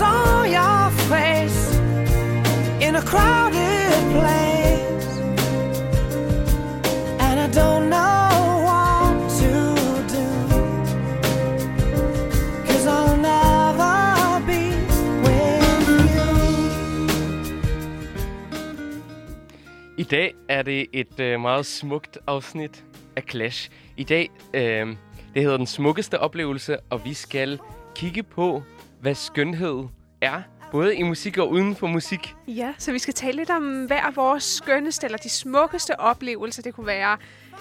Saw your face in a crowded place. And I don't know. what to do, cause I'll never be with you. I dag er det et øh, meget smukt afsnit af Clash. I dag, øh, det hedder Den Smukkeste Oplevelse, og vi skal kigge på, hvad skønhed er, både i musik og uden for musik. Ja, så vi skal tale lidt om hver vores skønneste eller de smukkeste oplevelser. Det kunne være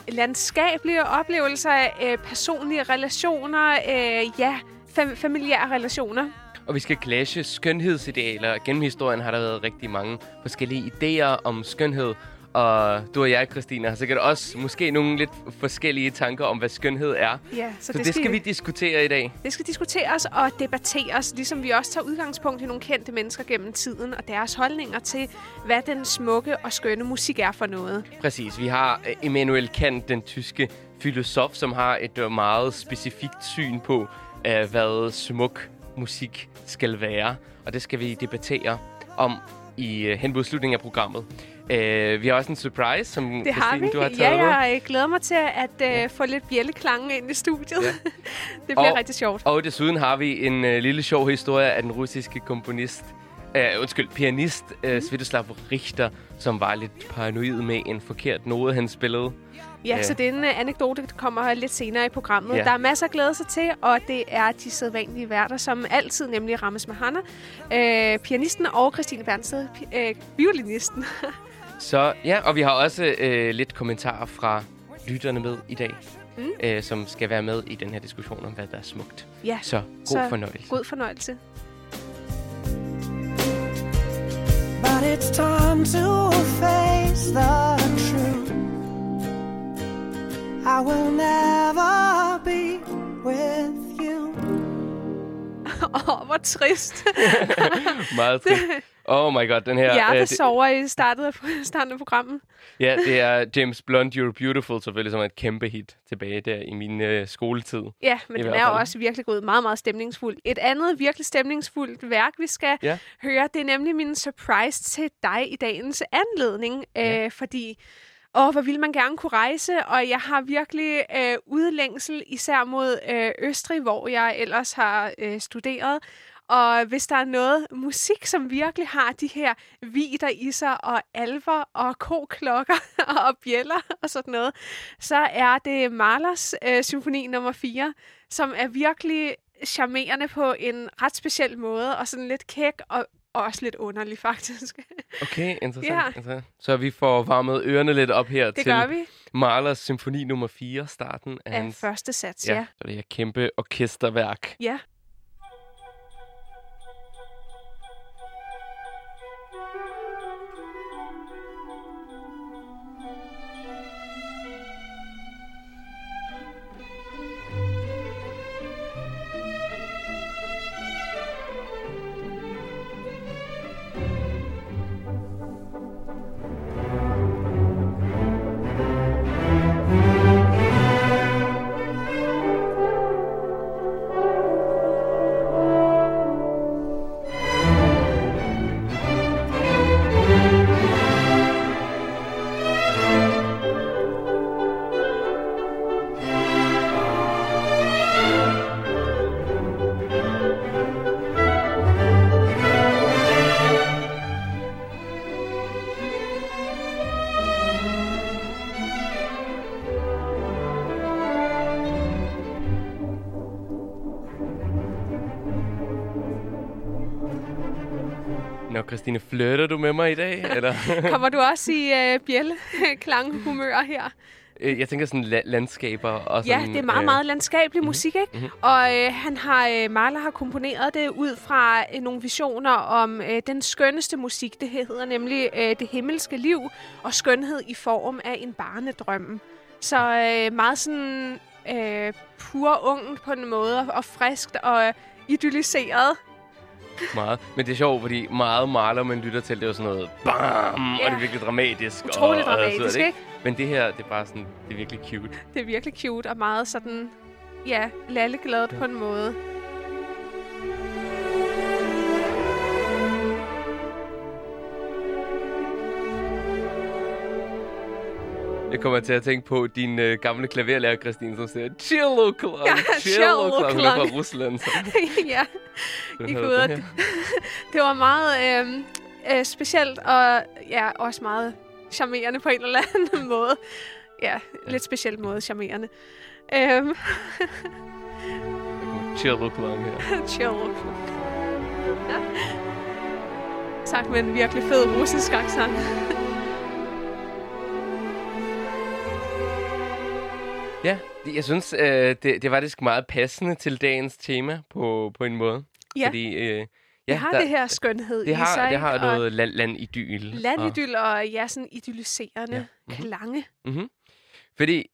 landskabelige oplevelser, øh, personlige relationer, øh, ja, fam- familiære relationer. Og vi skal clashe skønhedsidealer. Gennem historien har der været rigtig mange forskellige idéer om skønhed. Og du og jeg, Christine, har sikkert også måske nogle lidt forskellige tanker om, hvad skønhed er. Ja, så, så det, det skal, vi diskutere i dag. Det skal diskuteres og debatteres, ligesom vi også tager udgangspunkt i nogle kendte mennesker gennem tiden og deres holdninger til, hvad den smukke og skønne musik er for noget. Præcis. Vi har øh, Immanuel Kant, den tyske filosof, som har et øh, meget specifikt syn på, øh, hvad smuk musik skal være. Og det skal vi debattere om i hen mod slutningen af programmet. Uh, vi har også en surprise, som det Christine, har vi. du har taget Ja, jeg glæder mig til at uh, ja. få lidt bjælleklange ind i studiet. Ja. det bliver og, rigtig sjovt. Og desuden har vi en uh, lille sjov historie af den russiske komponist, uh, undskyld, pianist uh, mm. Svetoslav Richter, som var lidt paranoid med en forkert note, han spillede. Ja, ja, så det er en uh, anekdote, kommer lidt senere i programmet. Ja. Der er masser at glæde sig til, og det er de sædvanlige værter, som altid, nemlig Rammes Mahana, øh, pianisten og Christine Bernsted, øh, violinisten. så ja, og vi har også øh, lidt kommentarer fra lytterne med i dag, mm. øh, som skal være med i den her diskussion om, hvad der er smukt. Ja, så god så fornøjelse. God fornøjelse. But it's time to face the truth. I will never be with. Åh, oh, hvor trist. Meget trist. Oh my god, den her... Hjertet uh, sover i startet af, starten af programmet. ja, det er James Blunt, You're Beautiful, selvfølgelig som et kæmpe hit tilbage der i min uh, skoletid. Ja, men den er også virkelig gået meget, meget stemningsfuld. Et andet virkelig stemningsfuldt værk, vi skal ja. høre, det er nemlig min surprise til dig i dagens anledning. Ja. Uh, fordi åh, hvor vil man gerne kunne rejse, og jeg har virkelig øh, udlængsel, især mod øh, Østrig, hvor jeg ellers har øh, studeret. Og hvis der er noget musik, som virkelig har de her vider i sig, og alver, og koklokker, og bjæller, og sådan noget, så er det Mahlers øh, symfoni nummer 4, som er virkelig charmerende på en ret speciel måde, og sådan lidt kæk og også lidt underlig, faktisk. Okay, interessant. ja. interessant. Så vi får varmet ørerne lidt op her det til gør vi. Mahlers symfoni nummer 4, starten af, af hans... første sats, ja. ja. Så det her kæmpe orkesterværk. Ja. Christine, flytter du med mig i dag? Eller? Kommer du også i øh, bjælleklangehumør her? Øh, jeg tænker sådan la- landskaber og Ja, sådan... det er meget, øh, meget landskabelig musik, ikke? mhm. Og øh, han har, øh, Mahler har komponeret det ud fra øh, nogle visioner om øh, den skønneste musik. Det hedder nemlig øh, Det himmelske liv og skønhed i form af en barnedrøm. Så øh, meget sådan øh, pur ung på en måde, og friskt og idylliseret. Meget. Men det er sjovt, fordi meget maler, man lytter til, det er jo sådan noget bam, og det er virkelig dramatisk. Utroligt og, dramatisk, og, sådan, ikke? Men det her, det er bare sådan, det er virkelig cute. Det er virkelig cute og meget sådan, ja, lalleglad på en måde. Jeg kommer til at tænke på din øh, gamle klaverlærer, Christine, som siger, cello klang, Ja, cello klang. Hun er fra Rusland. Så. ja, I kunne det, det var meget øh, øh, specielt, og ja, også meget charmerende på en eller anden måde. Ja, lidt specielt måde charmerende. Øhm, Cello klang her. chill. Ja. Sagt med en virkelig fed russisk accent. Ja, jeg synes, øh, det, det var faktisk meget passende til dagens tema på, på en måde. Ja, Fordi, øh, ja, det har der- det her skønhed det i har, sig. det har ikke? Og noget land, landidyl. Landidyl og ja, sådan idylliserende Ja. Mhm. klange. Mm-hmm. Fordi,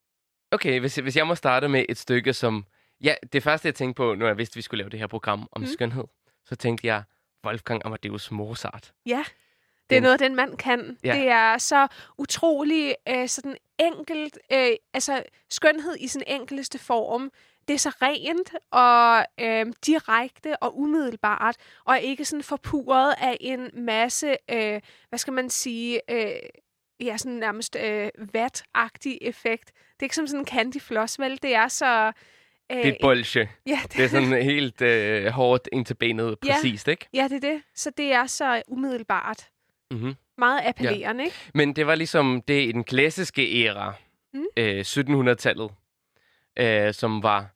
okay, hvis, hvis jeg må starte med et stykke, som... Ja, det første, jeg tænkte på, når jeg vidste, at vi skulle lave det her program om mm. skønhed, så tænkte jeg, Wolfgang Amadeus Mozart. Ja, det er noget, den mand kan. Ja. Det er så utrolig øh, sådan enkelt, øh, altså skønhed i sin enkelste form. Det er så rent og øh, direkte og umiddelbart, og ikke sådan forpuret af en masse, øh, hvad skal man sige, øh, ja, sådan nærmest øh, vat-agtig effekt. Det er ikke som sådan en candy floss, vel? Det er så... Øh, Det er et bolsje. ja, det, Det er sådan helt øh, hårdt ind til benet, Ja. præcist, ikke? ja, det er det. Så det er så umiddelbart. Mm-hmm. Meget appellerende, ikke? Men det var ligesom det i den klassiske æra, Mm. øh, 1700-tallet, øh, som var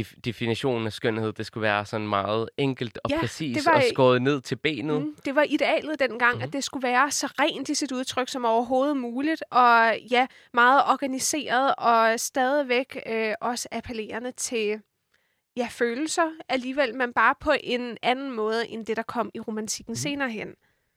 def- definitionen af skønhed. Det skulle være sådan meget enkelt og Ja, præcis var og skåret ned til benet. Mm, det var idealet dengang, mm. At det skulle være så rent i sit udtryk som overhovedet muligt, og ja, meget organiseret og stadigvæk øh, også appellerende til ja, følelser alligevel, men bare på en anden måde end det, der kom i romantikken mm. senere hen.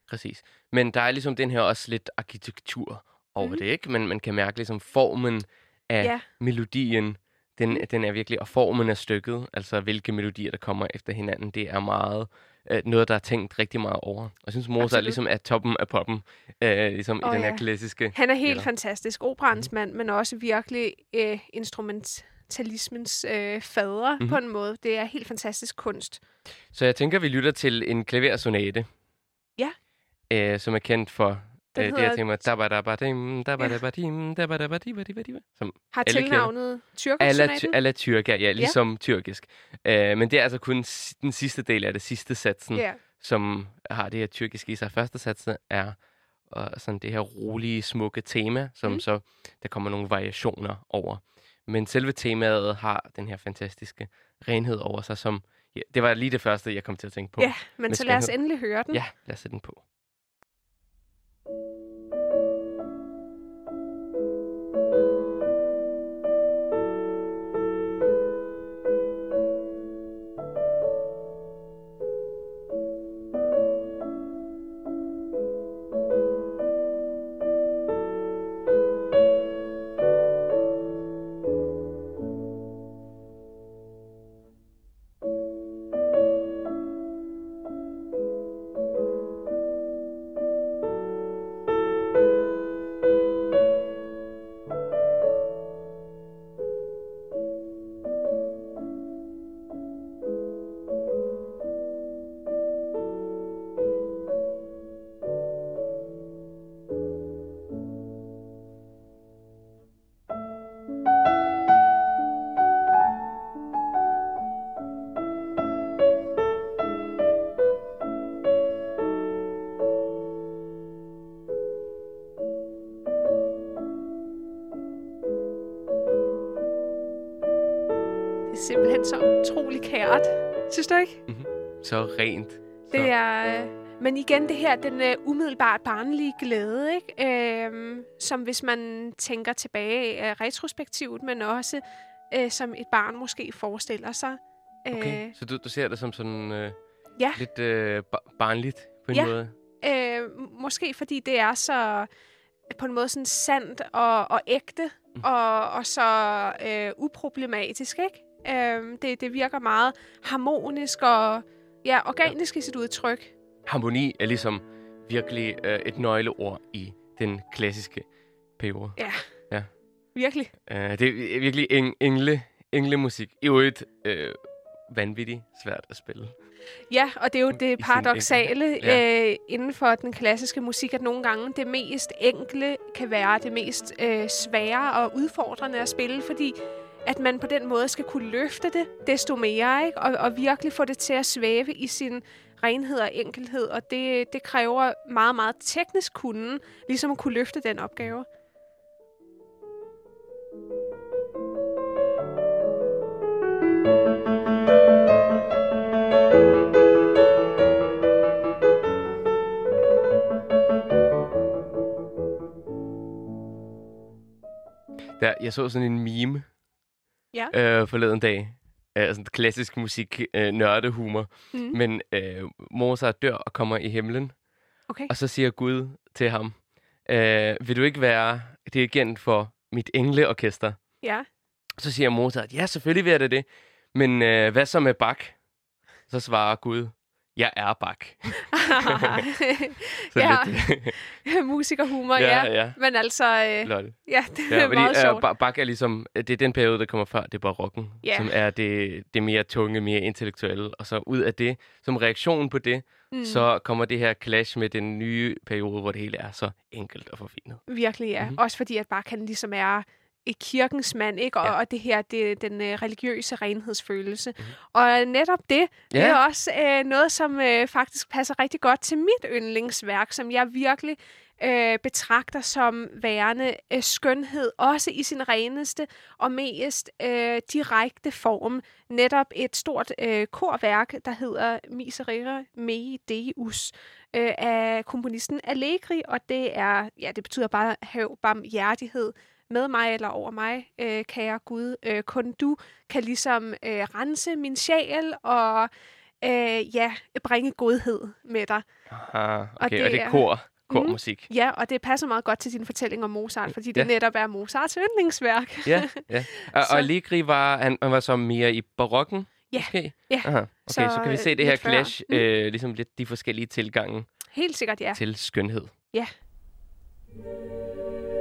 Præcis. Men der er ligesom den her også lidt arkitektur over Mhm. det, ikke? Men man kan mærke ligesom formen af Ja. melodien. Den, Mhm. den er virkelig, og formen af stykket, altså hvilke melodier, der kommer efter hinanden, det er meget øh, noget, der er tænkt rigtig meget over. Og jeg synes, Mozart Absolut. ligesom er toppen af poppen, øh, ligesom Åh, i den her ja. klassiske... Han er helt Eller- fantastisk. Operans mand, men også virkelig øh, instrumentalismens øh, fader Mhm. mm. på en måde. Det er helt fantastisk kunst. Så jeg tænker, vi lytter til en klaversonate. Ja. Øh, som er kendt for Den øh, det, tænker mig, dabadabadim, dabadabadim, dabadabadibadibadiba, som Har tilnavnet Tyrkersonaten. alla tyrker, ja, ligesom tyrkisk. Øh, men det er altså kun den sidste del af det sidste satsen, Ja. som har det her tyrkiske i sig. Første satsen er øh, sådan det her rolige, smukke tema, som Mm. så, der kommer nogle variationer over. Men selve temaet har den her fantastiske renhed over sig, som, ja, det var lige det første, jeg kom til at tænke på. Ja, men så lad os endelig høre den. Ja, lad os sætte den på. Det så utrolig kært. Synes du ikke? Så rent. Så, Det er øh, men igen det her, den uh, umiddelbart barnlige glæde, ikke? Uh, som hvis man tænker tilbage uh, retrospektivt, men også uh, som et barn måske forestiller sig. Okay, uh, så du, du ser det som sådan uh, ja. lidt uh, barnligt på en ja. måde? Uh, måske fordi det er så på en måde sådan sandt og, og ægte, mm. og, og så uh, uproblematisk, ikke? Uh, det, det virker meget harmonisk og ja, organisk ja. i sit udtryk harmoni er ligesom virkelig øh, et nøgleord i den klassiske periode. Ja, ja. virkelig. Uh, det er virkelig eng- engle, englemusik. I øvrigt øh, vanvittigt svært at spille. Ja, og det er jo det paradoxale ja. øh, inden for den klassiske musik, at nogle gange det mest enkle kan være det mest øh, svære og udfordrende at spille, fordi at man på den måde skal kunne løfte det desto mere, ikke? Og, og virkelig få det til at svæve i sin renhed og enkelhed, og det, det kræver meget, meget teknisk kunden, ligesom at kunne løfte den opgave. Der, jeg så sådan en meme ja. øh, forleden dag, øh, sådan klassisk musik, øh, nørdehumor. Mm. Men øh, Mozart dør og kommer i himlen. Okay. Og så siger Gud til ham, øh, vil du ikke være dirigent for mit engleorkester? Ja. Så siger Mozart, ja, selvfølgelig vil jeg det det. Men øh, hvad så med Bach? Så svarer Gud, jeg er bak. ja, musikerhumor, ja, ja. ja. Men altså, øh, ja, det ja, er fordi, meget sjovt. Uh, bak er ligesom, det er den periode, der kommer før, det er barokken, ja. som er det, det mere tunge, mere intellektuelle. Og så ud af det, som reaktion på det, mm. så kommer det her clash med den nye periode, hvor det hele er så enkelt og forfinet. Virkelig, ja. Mm-hmm. Også fordi, at Bach han ligesom er kirkens mand, ikke? Og, ja. og det her, det den øh, religiøse renhedsfølelse. Mm. Og netop det, ja. det er også øh, noget, som øh, faktisk passer rigtig godt til mit yndlingsværk, som jeg virkelig øh, betragter som værende øh, skønhed, også i sin reneste og mest øh, direkte form. Netop et stort øh, korværk, der hedder Miserere Mei Deus, øh, af komponisten Allegri, og det er, ja, det betyder bare hav barmhjertighed med mig eller over mig, øh, kære Gud. Øh, kun du kan ligesom øh, rense min sjæl og øh, ja, bringe godhed med dig. Aha, okay, og det, og det er kor, kormusik. Mm, ja, og det passer meget godt til din fortælling om Mozart, fordi ja. det netop er Mozarts yndlingsværk. ja, ja. Og, og Allegri var, han, han var så mere i barokken? Ja. Okay, ja. Aha. okay så, så kan vi se det her clash, mm. øh, ligesom lidt de forskellige tilgange. Helt sikkert, ja. Til skønhed. Ja. Altså,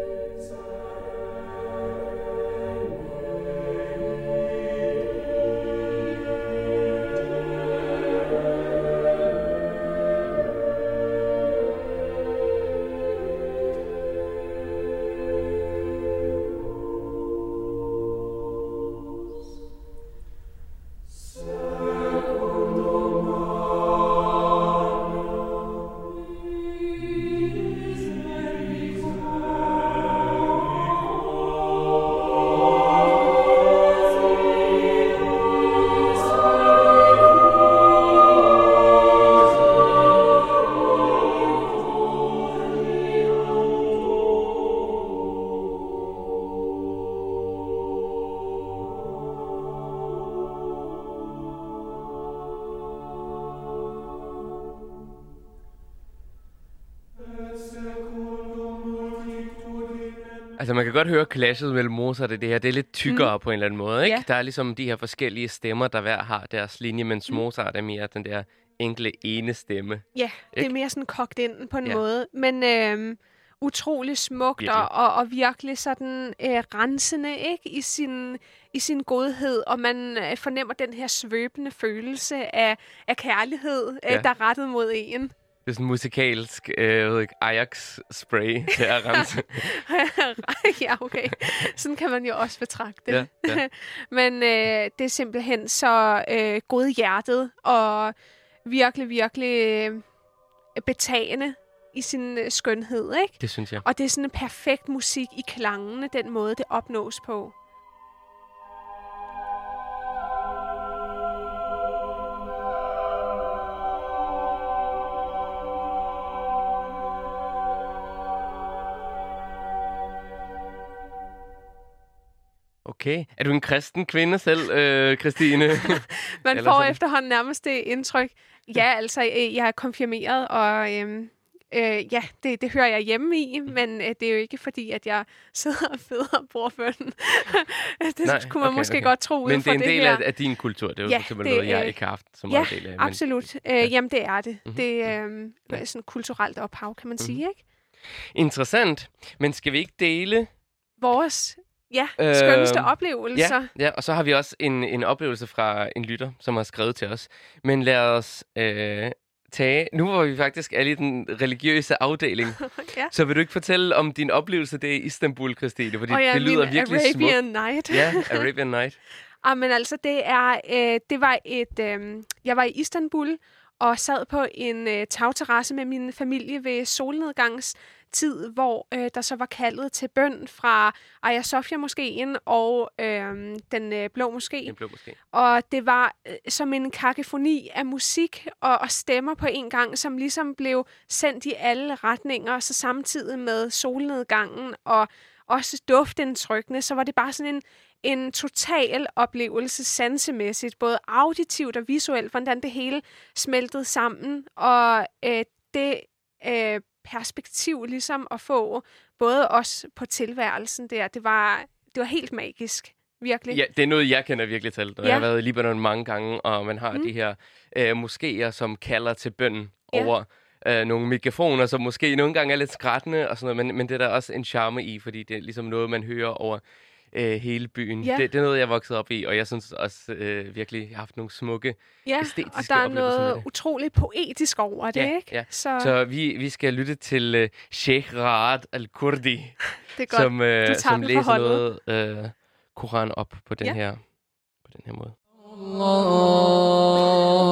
godt høre clashet mellem Mozart og det her. Det er lidt tykkere mm. på en eller anden måde, ikke? Ja. Der er ligesom de her forskellige stemmer, der hver har deres linje, mens mm. Mozart er mere den der enkle ene stemme. Ja, ikke? det er mere sådan kogt ind på en ja. måde. Men øh, utrolig smukt og, og, og virkelig sådan øh, rensende, ikke? I sin, i sin godhed, og man øh, fornemmer den her svøbende følelse af, af kærlighed, øh, ja. der er rettet mod en. Det er sådan musikalsk, øh, jeg ved ikke, Ajax-spray til at rense. ja, okay. Sådan kan man jo også betragte det. Ja, ja. Men øh, det er simpelthen så øh, godhjertet og virkelig, virkelig øh, betagende i sin øh, skønhed, ikke? Det synes jeg. Og det er sådan en perfekt musik i klangene, den måde, det opnås på. Okay. Er du en kristen kvinde selv, øh, Christine? Man får sådan? efterhånden nærmest det indtryk. Ja, altså, øh, jeg er konfirmeret, og øhm, øh, ja, det, det hører jeg hjemme i, men øh, det er jo ikke fordi, at jeg sidder og føder bordbønnen. det Nej, kunne man okay, måske okay. godt tro Men det er en del af, af din kultur. Det er jo ja, simpelthen noget, jeg ikke har haft så meget ja, del af. Men, absolut. Øh, ja. Jamen, det er det. Mm-hmm. Det er øh, ja. sådan kulturelt ophav, kan man mm-hmm. sige, ikke? Interessant. Men skal vi ikke dele vores Ja, skønneste øh, oplevelser. Ja, ja, og så har vi også en, en oplevelse fra en lytter, som har skrevet til os. Men lad os øh, tage... Nu var vi faktisk alle i den religiøse afdeling. ja. Så vil du ikke fortælle om din oplevelse det i Istanbul, Christine? Fordi oh ja, det lyder virkelig Arabian smukt. Night. ja, Arabian Night. ah, men altså, det er... Øh, det var et... Øh, jeg var i Istanbul og sad på en øh, tagterrasse med min familie ved solnedgangs tid, hvor øh, der så var kaldet til bøn fra Aya Sofia moskeen og øh, den øh, blå moské. Den blå moské. Og det var øh, som en kakefoni af musik og, og stemmer på en gang, som ligesom blev sendt i alle retninger, så samtidig med solnedgangen og også duftindtrykkene, så var det bare sådan en, en total oplevelse sansemæssigt, både auditivt og visuelt, hvordan det hele smeltede sammen, og øh, det øh, perspektiv ligesom at få, både os på tilværelsen der. Det var, det var helt magisk. Virkelig. Ja, det er noget, jeg kender virkelig til. Ja. Jeg har været i Libanon mange gange, og man har mm. de her øh, moskéer, som kalder til bøn ja. over øh, nogle mikrofoner, som måske nogle gange er lidt skrættende og sådan noget, men, men det er der også en charme i, fordi det er ligesom noget, man hører over øh, hele byen. Ja. Det, det er noget, jeg er vokset op i, og jeg synes også øh, virkelig, jeg har haft nogle smukke ja, æstetiske og der er noget utroligt poetisk over det, ja, ikke? Ja. Så, Så vi, vi skal lytte til øh, Sheikh Raad al-Kurdi, som, øh, som læser noget øh, Koran op på den, ja. her, på den her måde. Allah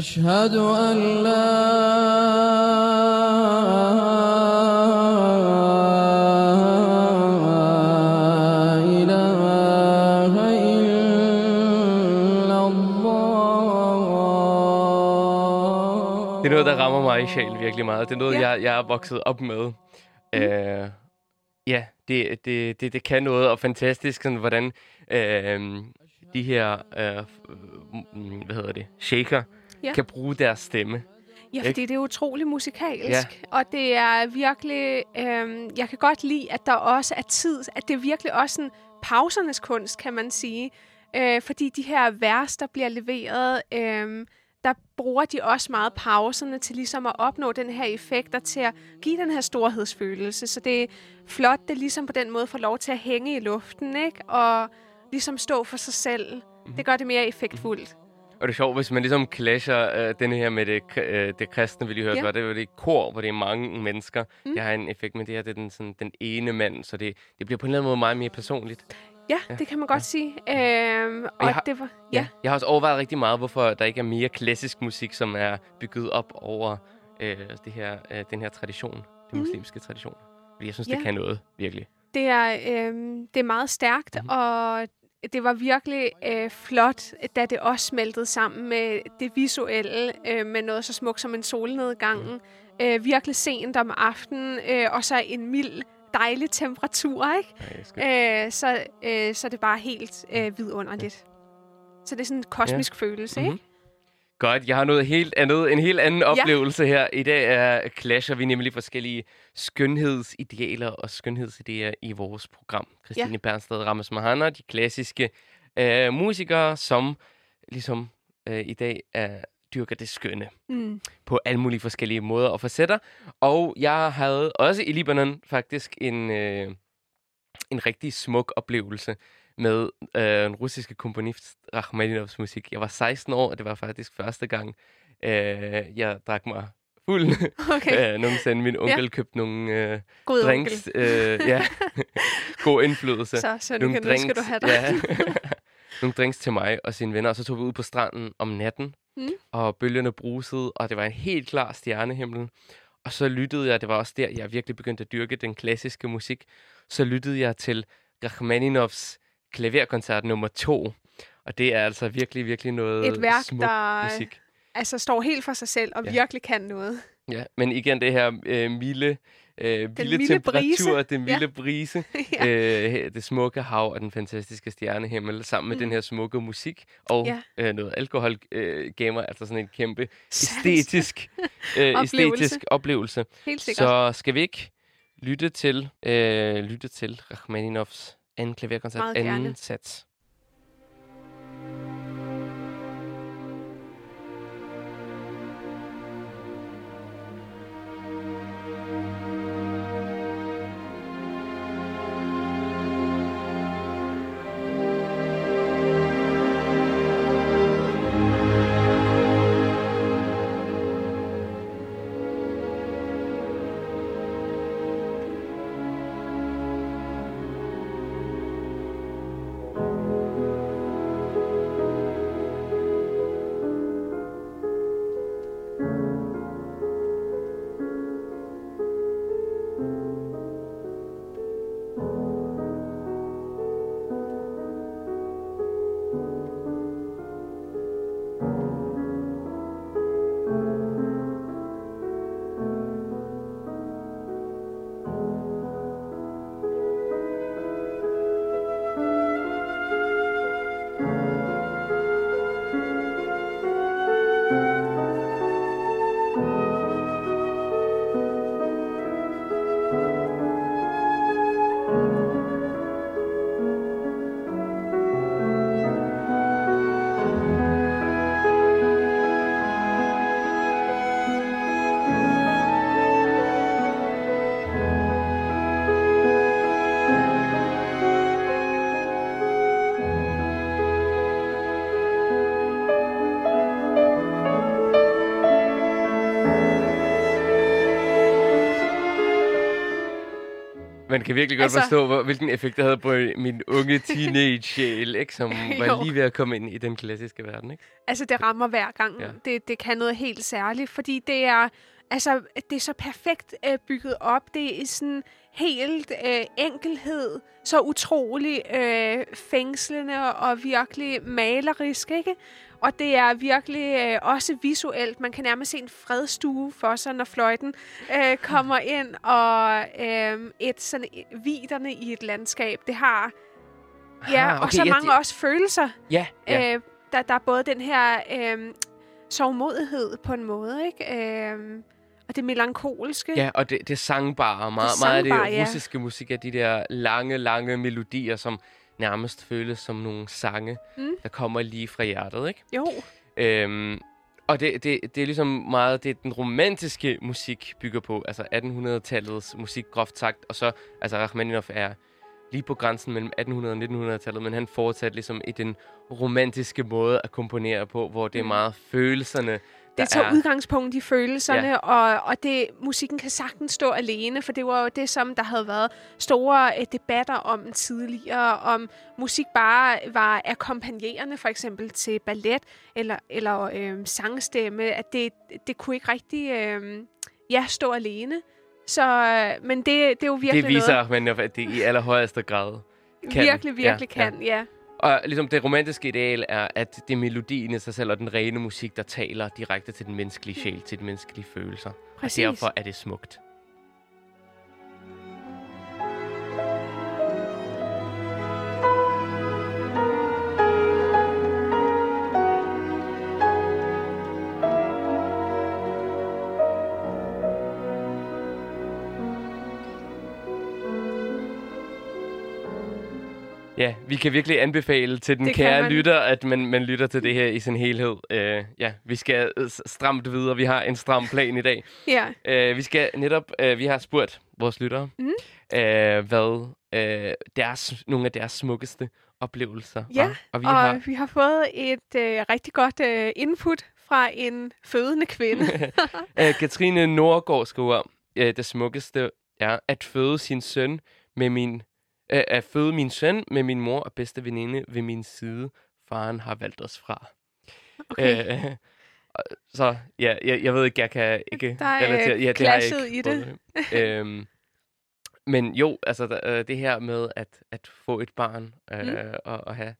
أشهد أن لا إله إلا الله Det er noget, der rammer mig i sjæl virkelig meget. Det er noget, ja. jeg, jeg er vokset op med. Mm. Uh, ja, det, det, det, det kan noget, og fantastisk, sådan, hvordan uh, de her, uh, hvad hedder det, shaker, ja. kan bruge deres stemme. Ja, fordi ikke? det er utrolig musikalsk, ja. og det er virkelig, øh, jeg kan godt lide, at der også er tid, at det er virkelig også en pausernes kunst, kan man sige. Øh, fordi de her vers, der bliver leveret, øh, der bruger de også meget pauserne til ligesom at opnå den her effekt og til at give den her storhedsfølelse. Så det er flot, det ligesom på den måde får lov til at hænge i luften, ikke? Og ligesom stå for sig selv. Mm-hmm. Det gør det mere effektfuldt. Og det er sjovt, hvis man ligesom clasher øh, denne her med det, øh, det kristne, vi lige hørte, ja. var det var det kor, hvor det er mange mennesker. Mm. Det har en effekt, men det her det er den, sådan, den ene mand, så det, det bliver på en eller anden måde meget mere personligt. Ja, ja. det kan man godt ja. sige. Øhm, og, og har, det var, ja. ja. Jeg har også overvejet rigtig meget, hvorfor der ikke er mere klassisk musik, som er bygget op over øh, det her, øh, den her tradition, den mm. muslimske tradition. Fordi jeg synes, ja. det kan noget, virkelig. Det er, øh, det er meget stærkt, mm. og det var virkelig øh, flot, da det også smeltede sammen med det visuelle, øh, med noget så smukt som en solnedgang. Mm. Øh, virkelig sent om aftenen, øh, og så en mild, dejlig temperatur, ikke? Ja, øh, så, øh, så det er bare helt øh, vidunderligt. Så det er sådan en kosmisk ja. følelse, mm-hmm. ikke? Godt, jeg har noget helt andet, en helt anden oplevelse ja. her. I dag er clasher vi nemlig forskellige skønhedsidealer og skønhedsideer i vores program. Christine ja. Bernsted Rammes Mahana, de klassiske øh, musikere, som ligesom øh, i dag er dyrker det skønne mm. på alle mulige forskellige måder og facetter. Og jeg havde også i Libanon faktisk en, øh, en rigtig smuk oplevelse med øh, en russiske komponist Rachmaninovs musik. Jeg var 16 år, og det var faktisk første gang, øh, jeg drak mig fuld. Okay. øh, nogensinde min onkel ja. købte nogle øh, God drinks. Øh, ja, god indflydelse. Så, så nogle drinks, skal du have dig. ja, nogle drinks til mig og sine venner, og så tog vi ud på stranden om natten, mm. og bølgerne brusede, og det var en helt klar stjernehimmel. Og så lyttede jeg, det var også der, jeg virkelig begyndte at dyrke den klassiske musik, så lyttede jeg til Rachmaninoffs klaverkoncert nummer to. Og det er altså virkelig, virkelig noget Et værk, smuk der musik. altså står helt for sig selv og ja. virkelig kan noget. Ja, men igen det her øh, milde, øh, milde temperatur, brise. den milde ja. brise, ja. øh, det smukke hav og den fantastiske stjernehimmel, sammen med mm. den her smukke musik og ja. øh, noget alkohol øh, gav mig altså sådan en kæmpe æstetisk, øh, oplevelse. æstetisk oplevelse. Helt sikkert. Så skal vi ikke lytte til, øh, lytte til Rachmaninovs anden klaverkoncert, anden sats. Man kan virkelig godt altså, forstå, hvor, hvilken effekt det havde på min unge teenage-sjæl, ikke? som var lige ved at komme ind i den klassiske verden. Ikke? Altså, det rammer hver gang. Ja. Det, det kan noget helt særligt, fordi det er, altså, det er så perfekt øh, bygget op. Det er sådan helt øh, enkelhed, så utrolig øh, fængslende og virkelig malerisk, ikke? Og det er virkelig øh, også visuelt. Man kan nærmest se en fredstue for sig, når fløjten øh, kommer ind. Og øh, et sådan viderne i et landskab. Det har... Ja, ah, okay, og så ja, mange det... også følelser. Ja, ja. Øh, der, der er både den her øh, sovmodighed på en måde, ikke? Øh, og det melankolske. Ja, og det, det sangbare. Meget, det sangbare, meget af det ja. russiske musik er de der lange, lange melodier, som nærmest føles som nogle sange, mm. der kommer lige fra hjertet, ikke? Jo. Øhm, og det, det, det er ligesom meget det, den romantiske musik bygger på. Altså 1800-tallets musik, groft sagt. Og så, altså Rachmaninoff er lige på grænsen mellem 1800 og 1900-tallet, men han fortsatte ligesom i den romantiske måde at komponere på, hvor det er mm. meget følelserne, det tager er... udgangspunkt i følelserne, ja. og, og det, musikken kan sagtens stå alene, for det var jo det, som der havde været store uh, debatter om tidligere, om musik bare var akkompagnerende for eksempel til ballet eller, eller øh, sangstemme, at det, det kunne ikke rigtig øh, ja, stå alene. Så, øh, men det, det er jo virkelig Det viser, noget, men at det i allerhøjeste grad kan. Virkelig, virkelig ja, kan, ja. ja. Og ligesom det romantiske ideal er, at det er melodien i sig selv og den rene musik, der taler direkte til den menneskelige sjæl, til de menneskelige følelser. Præcis. Og derfor er det smukt. Ja, vi kan virkelig anbefale til den Det kære man. lytter, at man, man lytter til det her i sin helhed. Uh, ja, vi skal øh, stramt videre. Vi har en stram plan i dag. Ja. Uh, vi skal netop, uh, vi har spurgt vores lyttere, Mhm. uh, hvad uh, deres, nogle af deres smukkeste oplevelser Ja, var. Og vi Og har vi har fået et øh, rigtig godt øh, input fra en fødende kvinde. uh, Katrine Nordgaard skriver, uh, det smukkeste er at føde sin søn med min uh, at føde min søn med min mor og bedste veninde ved min side. Faren har valgt os fra. Okay. Øh, så, ja, jeg, jeg ved ikke, jeg kan ikke Der er, relatere. øh, Ja, det har jeg ikke i det. øhm, men jo, altså øh, det her med at, at få et barn øh, Mm. og, og have,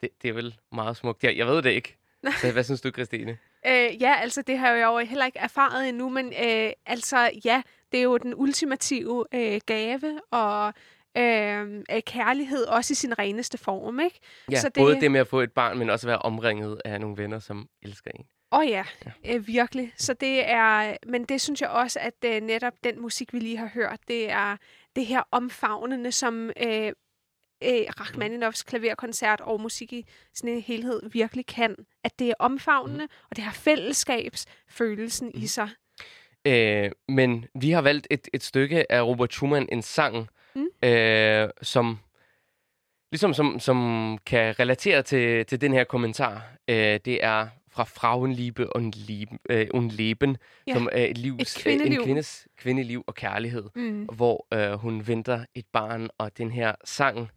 det, det er vel meget smukt. Jeg, jeg ved det ikke. Så, hvad synes du, Christine? Øh, ja, altså det har jeg jo heller ikke erfaret endnu, men øh, altså ja, det er jo den ultimative øh, gave og øh, øh, kærlighed, også i sin reneste form, ikke? Ja, Så det- både det med at få et barn, men også være omringet af nogle venner, som elsker en. Åh oh, ja, øh, virkelig. Så det er, men det synes jeg også, at øh, netop den musik, vi lige har hørt, det er det her omfavnende, som øh, øh, Rachmaninoffs klaverkoncert og musik i sådan en helhed virkelig kan. At det er omfavnende, og det har fællesskabsfølelsen i sig. Øh, men vi har valgt et, et stykke af Robert Schumann, en sang, Mm. øh, som ligesom som, som kan relatere til, til den her kommentar. Øh, det er fra Frauenliebe und, Lieben, øh, und Leben, Ja, som er et, livs, et kvindeliv. en kvindes kvindeliv og kærlighed, Mm. hvor øh, hun venter et barn, og den her sang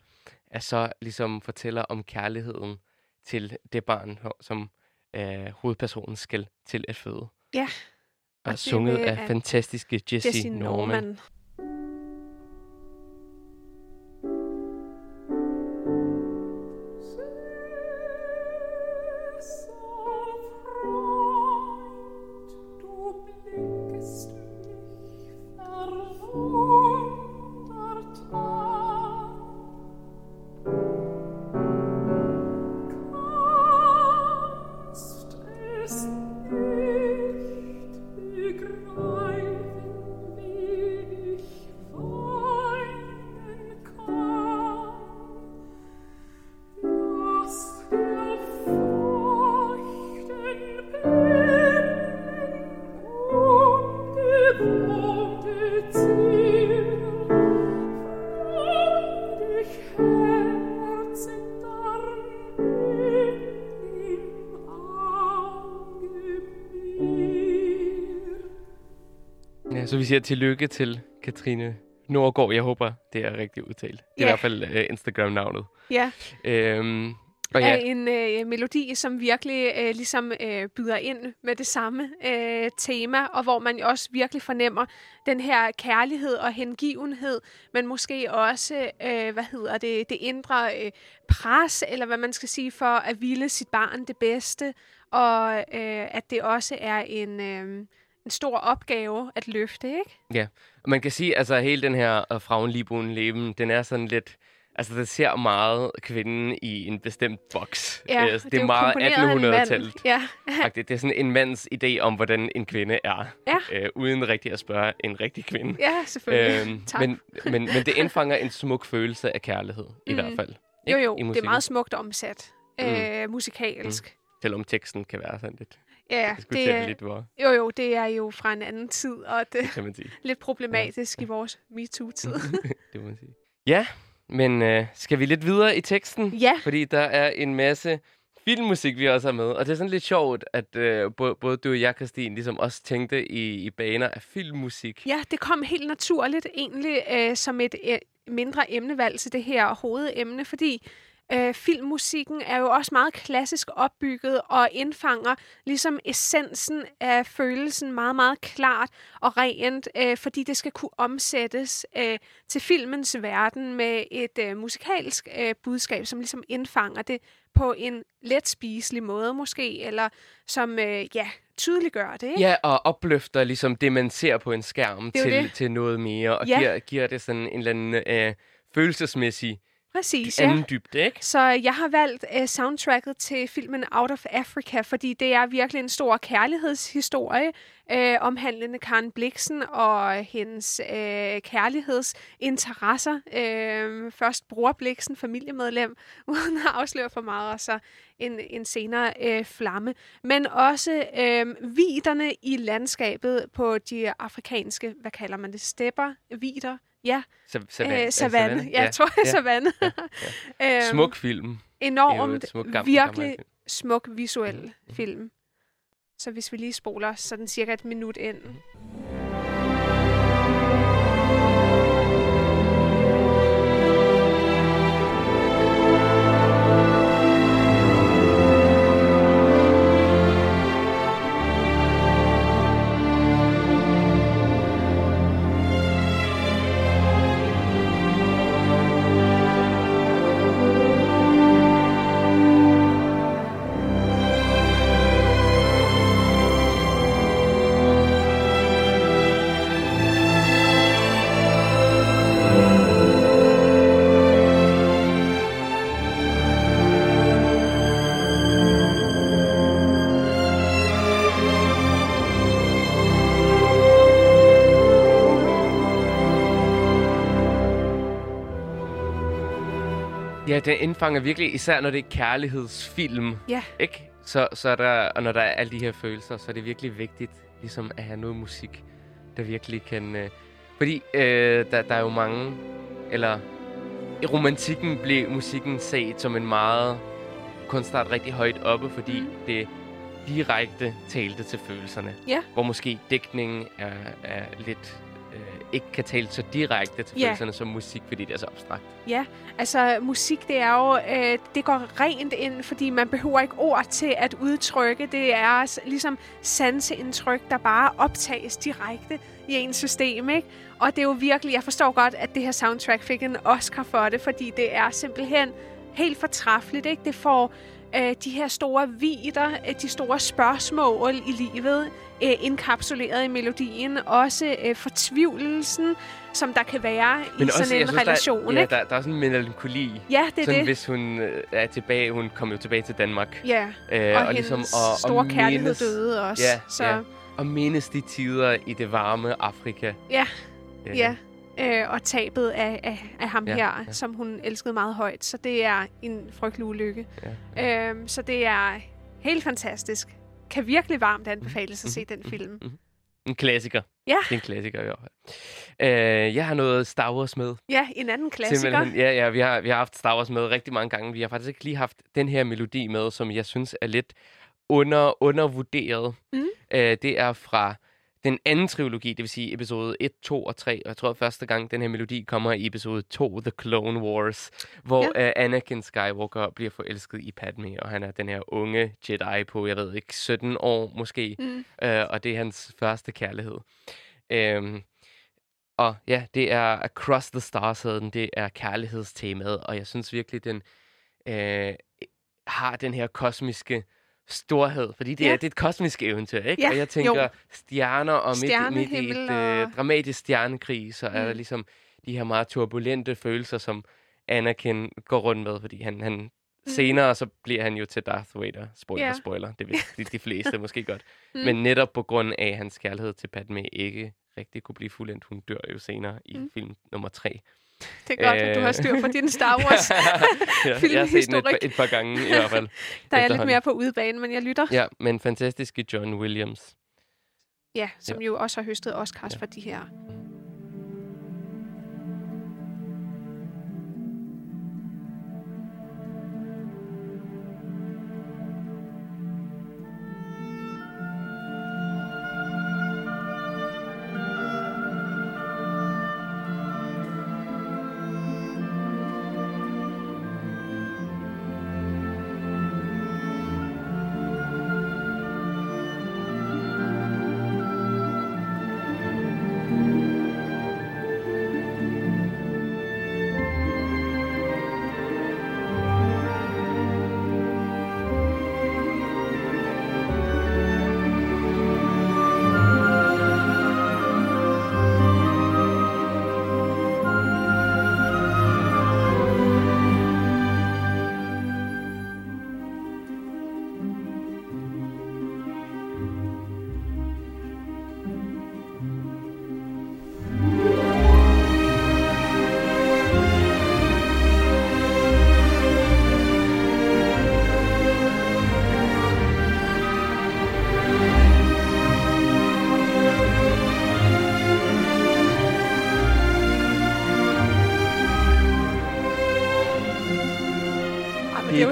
er så ligesom fortæller om kærligheden til det barn, som øh, hovedpersonen skal til at føde. Ja, Og, og sunget af fantastiske Jesse, Jessie Norman. Norman. Så vi siger tillykke til Katrine Nordgaard. Jeg håber, det er rigtigt udtalt. Det er Ja. i hvert fald uh, Instagram-navnet. Ja, Øhm, og ja. er en øh, melodi, som virkelig øh, ligesom øh, byder ind med det samme øh, tema, og hvor man også virkelig fornemmer den her kærlighed og hengivenhed, men måske også, øh, hvad hedder det, det indre øh, pres, eller hvad man skal sige, for at ville sit barn det bedste, og øh, at det også er en, øh, en stor opgave at løfte, ikke? og man kan sige, altså hele den her uh, Frauenliebe Leben, den er sådan lidt... Altså, det ser meget kvinden i en bestemt boks. Ja, Øh, så det, er jo meget komponeret af en mand. 1800-tallet. Ja. Det er sådan en mands idé om, hvordan en kvinde er. Ja. Øh, uden rigtig at spørge en rigtig kvinde. ja selvfølgelig. Øhm, tak. men, men, men det indfanger en smuk følelse af kærlighed, i Mm. hvert fald. jo, Ikke? jo, I det er meget smukt omsat. Mm. Øh, musikalsk. Selvom teksten kan være sådan lidt... Ja, Det det er, lidt, hvor jo, jo, det er jo fra en anden tid, og det er kan man sige. lidt problematisk i vores MeToo-tid. det må man sige. Ja, men øh, skal vi lidt videre i teksten? ja, Fordi der er en masse filmmusik, vi også har med. Og det er sådan lidt sjovt, at øh, både, både du og jeg, Christine, ligesom også tænkte i, i baner af filmmusik. ja, det kom helt naturligt egentlig øh, som et øh, mindre emnevalg til det her hovedemne, fordi øh, filmmusikken er jo også meget klassisk opbygget og indfanger ligesom essensen af følelsen meget, meget klart og rent, øh, fordi det skal kunne omsættes øh, til filmens verden med et øh, musikalsk øh, budskab, som ligesom indfanger det på en let spiselig måde måske, eller som øh, ja, tydeliggør det. Ikke? Ja, og opløfter ligesom det, man ser på en skærm til, det. til noget mere, og Ja. giver, giver det sådan en eller anden øh, følelsesmæssig Præcis, ja. anden dybde, ikke? Så jeg har valgt uh, soundtracket til filmen Out of Africa, fordi det er virkelig en stor kærlighedshistorie, uh, omhandlende Karen Bliksen og hendes uh, kærlighedsinteresser. Uh, først bror Bliksen, familiemedlem, uden at afsløre for meget, og så en, en senere uh, flamme. Men også uh, viderne i landskabet på de afrikanske, hvad kalder man det, stepper, vider, Ja, Sa- savan- øh, savanne. Ja, jeg tror jeg, ja. savanne. Ja, Øhm, Smuk film. Enormt, et smuk, gammel, virkelig gammel smuk visuel Mhm. film. Så hvis vi lige spoler sådan cirka et minut ind. Ja, den indfanger virkelig, især når det er kærlighedsfilm. Ja. Ikke? Så, så er der, og når der er alle de her følelser, så er det virkelig vigtigt ligesom at have noget musik, der virkelig kan... Øh, fordi øh, der, der er jo mange... Eller i romantikken blev musikken set som en meget kunstart rigtig højt oppe, fordi Mm. det direkte talte til følelserne. Ja. Hvor måske dækningen er, er lidt... Ikke kan tale så direkte til Ja. følelserne som musik, fordi det er så abstrakt. Ja, altså musik, det er jo, øh, det går rent ind, fordi man behøver ikke ord til at udtrykke. Det er s- ligesom sanseindtryk, der bare optages direkte i ens system, ikke? Og det er jo virkelig, jeg forstår godt, at det her soundtrack fik en Oscar for det, fordi det er simpelthen helt fortræffeligt, ikke? Det får øh, de her store vider, de store spørgsmål i livet, øh, indkapsuleret i melodien. Også øh, fortvivlelsen, som der kan være i sådan en jeg relation, der, ja, ikke? der, der er sådan en melankoli. Ja, det er sådan, det. hvis hun øh, er tilbage, hun kom jo tilbage til Danmark. Ja, Øh, og, og ligesom og, store at kærlighed mindes, døde også. Ja, så, ja. Og mindes de tider i det varme Afrika. Ja, Øh, ja. Øh, og tabet af, af, af ham Ja, her, ja. som hun elskede meget højt. Så det er en frygtelig ulykke. Ja, ja. Øhm, så det er helt fantastisk. Kan virkelig varmt anbefales at se den mhm, film. mhm. En klassiker. Ja. Det er en klassiker i hvert fald. Øh, jeg har noget Star Wars med. Ja, en anden klassiker. Simpelthen, ja, ja, vi har, vi har haft Star Wars med rigtig mange gange. Vi har faktisk ikke lige haft den her melodi med, som jeg synes er lidt under, undervurderet. Mm. Øh, det er fra den anden trilogi, det vil sige episode 1, 2 og 3. Og jeg tror, første gang den her melodi kommer i episode 2, The Clone Wars, hvor ja. uh, Anakin Skywalker bliver forelsket i Padme, og han er den her unge Jedi på, jeg ved ikke, 17 år måske. Mm. Øh, og det er hans første kærlighed. Øhm, og ja, det er Across the Stars, den. Det er kærlighedstemaet, og jeg synes virkelig, den øh, har den her kosmiske storhed, fordi det, Ja. er, det er et kosmisk eventyr, ikke? Ja, og jeg tænker, jo. stjerner og midt, i- midt i et og- øh, dramatisk stjernekrig, så er der Mm. ligesom de her meget turbulente følelser, som Anakin går rundt med, fordi han, han senere så bliver han jo til Darth Vader. Spoiler, Ja. spoiler. Det ved de, de fleste måske godt. Mm. Men netop på grund af, hans kærlighed til Padme ikke rigtig kunne blive fuldendt. Hun dør jo senere i Mm. film nummer tre. Det er godt, at du har styr på din Star Wars. ja, jeg har set den et, filmhistorik. et par gange i hvert fald. Der er lidt mere på udebane, men jeg lytter. Ja, men fantastiske John Williams. Ja, som jo også har høstet Oscars Ja. for de her.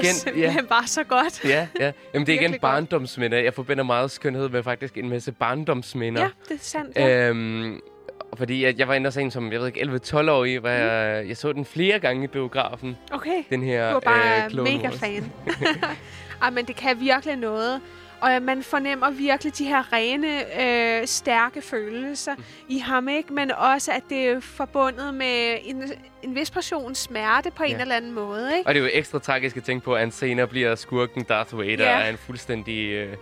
Igen- simpelthen bare så godt. Ja, ja. Jamen, det er igen barndomsminder. Jeg forbinder meget skønhed med faktisk en masse barndomsminder. Ja, det er sandt. Ja. Øhm, fordi jeg, jeg var inde og se en som, jeg ved ikke, 11-12-årig, hvor jeg, jeg så den flere gange i biografen. Okay. Den her Du er bare øh, mega fan. Ej, men det kan virkelig noget. Og man fornemmer virkelig de her rene, øh, stærke følelser Mm. i ham, ikke? Men også, at det er forbundet med en, en vis portion smerte på en Ja. eller anden måde, ikke? Og det er jo ekstra tragisk at tænke på, at han senere bliver skurken Darth Vader, Ja. og han fuldstændig øh,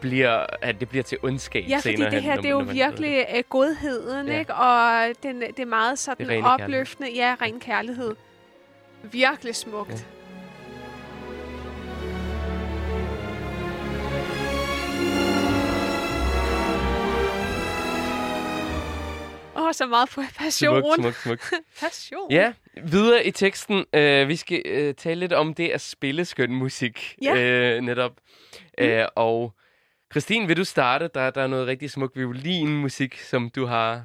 bliver, at det bliver til ondskab Ja, fordi senere det hen, her, når det er jo virkelig øh, godheden, Ja. ikke? Og den, det er meget sådan Det er opløftende. Ja, ren kærlighed. Virkelig smukt. Ja. Oh, så meget på passion. Smukt, smukt, smukt. Passion. Ja, videre i teksten. Øh, vi skal øh, tale lidt om det at spille skøn musik. Ja. Øh, netop. Mm. Øh, og Christine, vil du starte? Der, der er noget rigtig smuk violinmusik, som du har...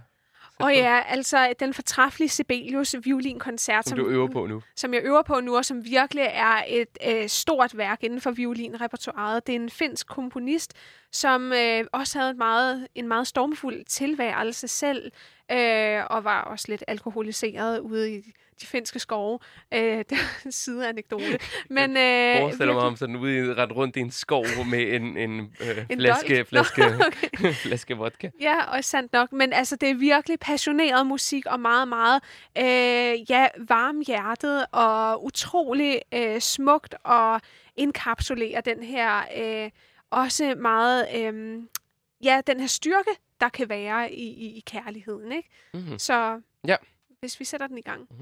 Og ja, altså den fortræffelige Sibelius violinkoncert, Som du øver på nu. som jeg øver på nu, og som virkelig er et øh, stort værk inden for violinrepertoireet. Det er en finsk komponist, som øh, også havde et meget, en meget stormfuld tilværelse selv, øh, og var også lidt alkoholiseret ude i de finske skove. Øh, det er en sideanekdote. Men, øh, forestiller mig om sådan ude i ret rundt i en skov med en, en, øh, En flaske, dolk? flaske, Nå, okay. flaske vodka. Ja, og sandt nok. Men altså, det er virkelig passioneret musik og meget, meget øh, ja, varmhjertet og utrolig øh, smukt og indkapsulerer den her øh, også meget, øh, ja, den her styrke, der kan være i, i, i kærligheden, ikke? Mm-hmm. Så Ja. hvis vi sætter den i gang. Det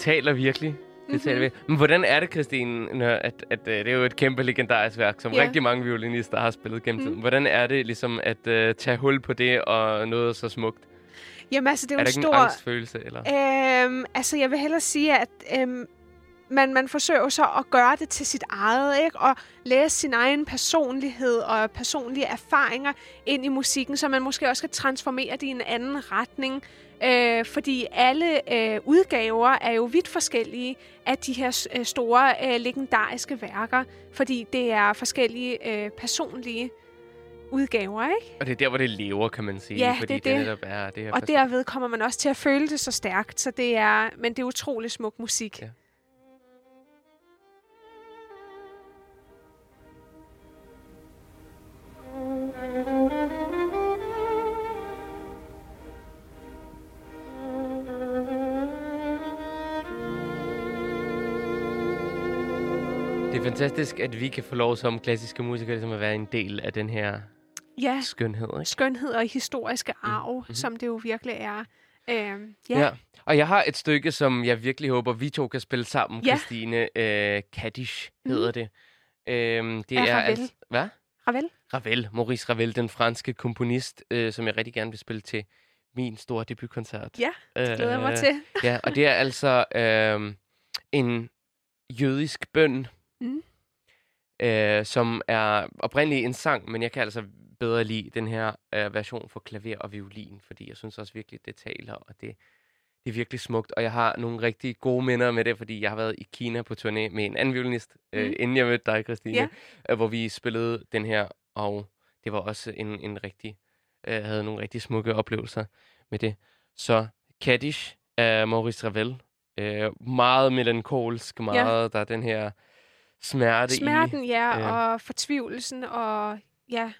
taler virkelig. Det Mhm. taler vi. Men hvordan er det, Christine, når, at, at, øh, det er jo et kæmpe legendarisk værk, som Ja. rigtig mange violinister har spillet gennem Mhm. tiden. Hvordan er det ligesom at uh, tage hul på det og noget så smukt? Jamen altså, det er jo Er der en stor... en angstfølelse? Eller? Øhm, altså, jeg vil hellere sige, at øhm, man, man forsøger jo så at gøre det til sit eget, ikke? Og læse sin egen personlighed og personlige erfaringer ind i musikken, så man måske også kan transformere det i en anden retning. Øh, fordi alle øh, udgaver er jo vidt forskellige af de her øh, store øh, legendariske værker, fordi det er forskellige øh, personlige udgaver, ikke? Og det er der, hvor det lever, kan man sige. Ja, fordi det er det. netop er det her Og derved kommer man også til at føle det så stærkt, så det er, men det er utrolig smuk musik. Ja. Det er fantastisk, at vi kan få lov som klassiske musikere ligesom at være en del af den her Ja, skønhed. Ikke? skønhed og historiske arv, mm-hmm. som det jo virkelig er. Øhm, ja. Ja. Og jeg har et stykke, som jeg virkelig håber, vi to kan spille sammen, Ja. Christine. Øh, Kaddish hedder det. Øhm, det Af er Ravel. altså- Hvad? Ravel? Ravel, Maurice Ravel, den franske komponist, øh, som jeg rigtig gerne vil spille til min store debutkoncert. Ja, det glæder jeg mig Øh, til. Ja, og det er altså øh, en jødisk bøn, Mm. øh, som er oprindeligt en sang, men jeg kan altså bedre lide den her øh, version for klaver og violin, fordi jeg synes også virkelig, det taler, og det, det er virkelig smukt, og jeg har nogle rigtig gode minder med det, fordi jeg har været i Kina på turné med en anden violinist, mm. øh, inden jeg mødte dig, Christine, Ja. øh, hvor vi spillede den her, og det var også en, en rigtig, øh, havde nogle rigtig smukke oplevelser med det. Så Kaddish af Maurice Ravel, øh, meget melankolsk, meget, ja. der er den her smerte i. Smerten, ja, Ja. og fortvivlelsen, og ja.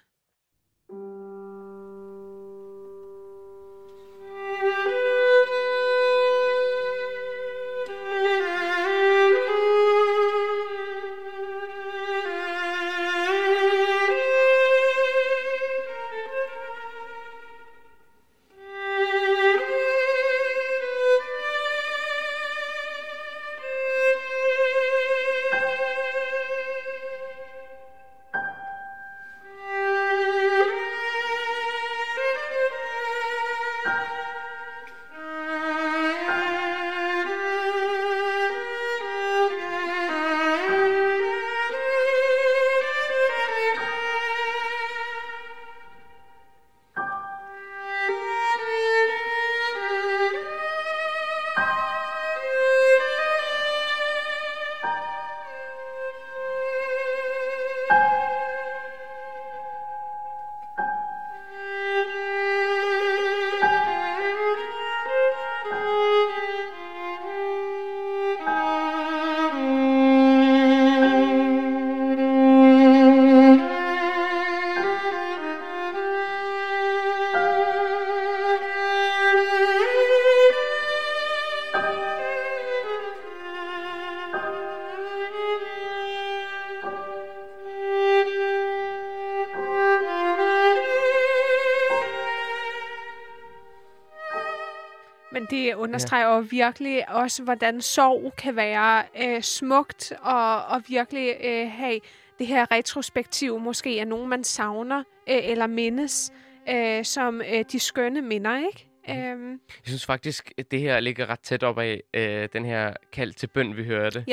Det understreger jo virkelig også, hvordan sorg kan være øh, smukt, og, og virkelig øh, have det her retrospektiv måske er nogen, man savner øh, eller mindes, øh, som øh, de skønne minder, ikke? Øhm, Jeg synes faktisk, at det her ligger ret tæt op af øh, den her kald til bøn, vi hørte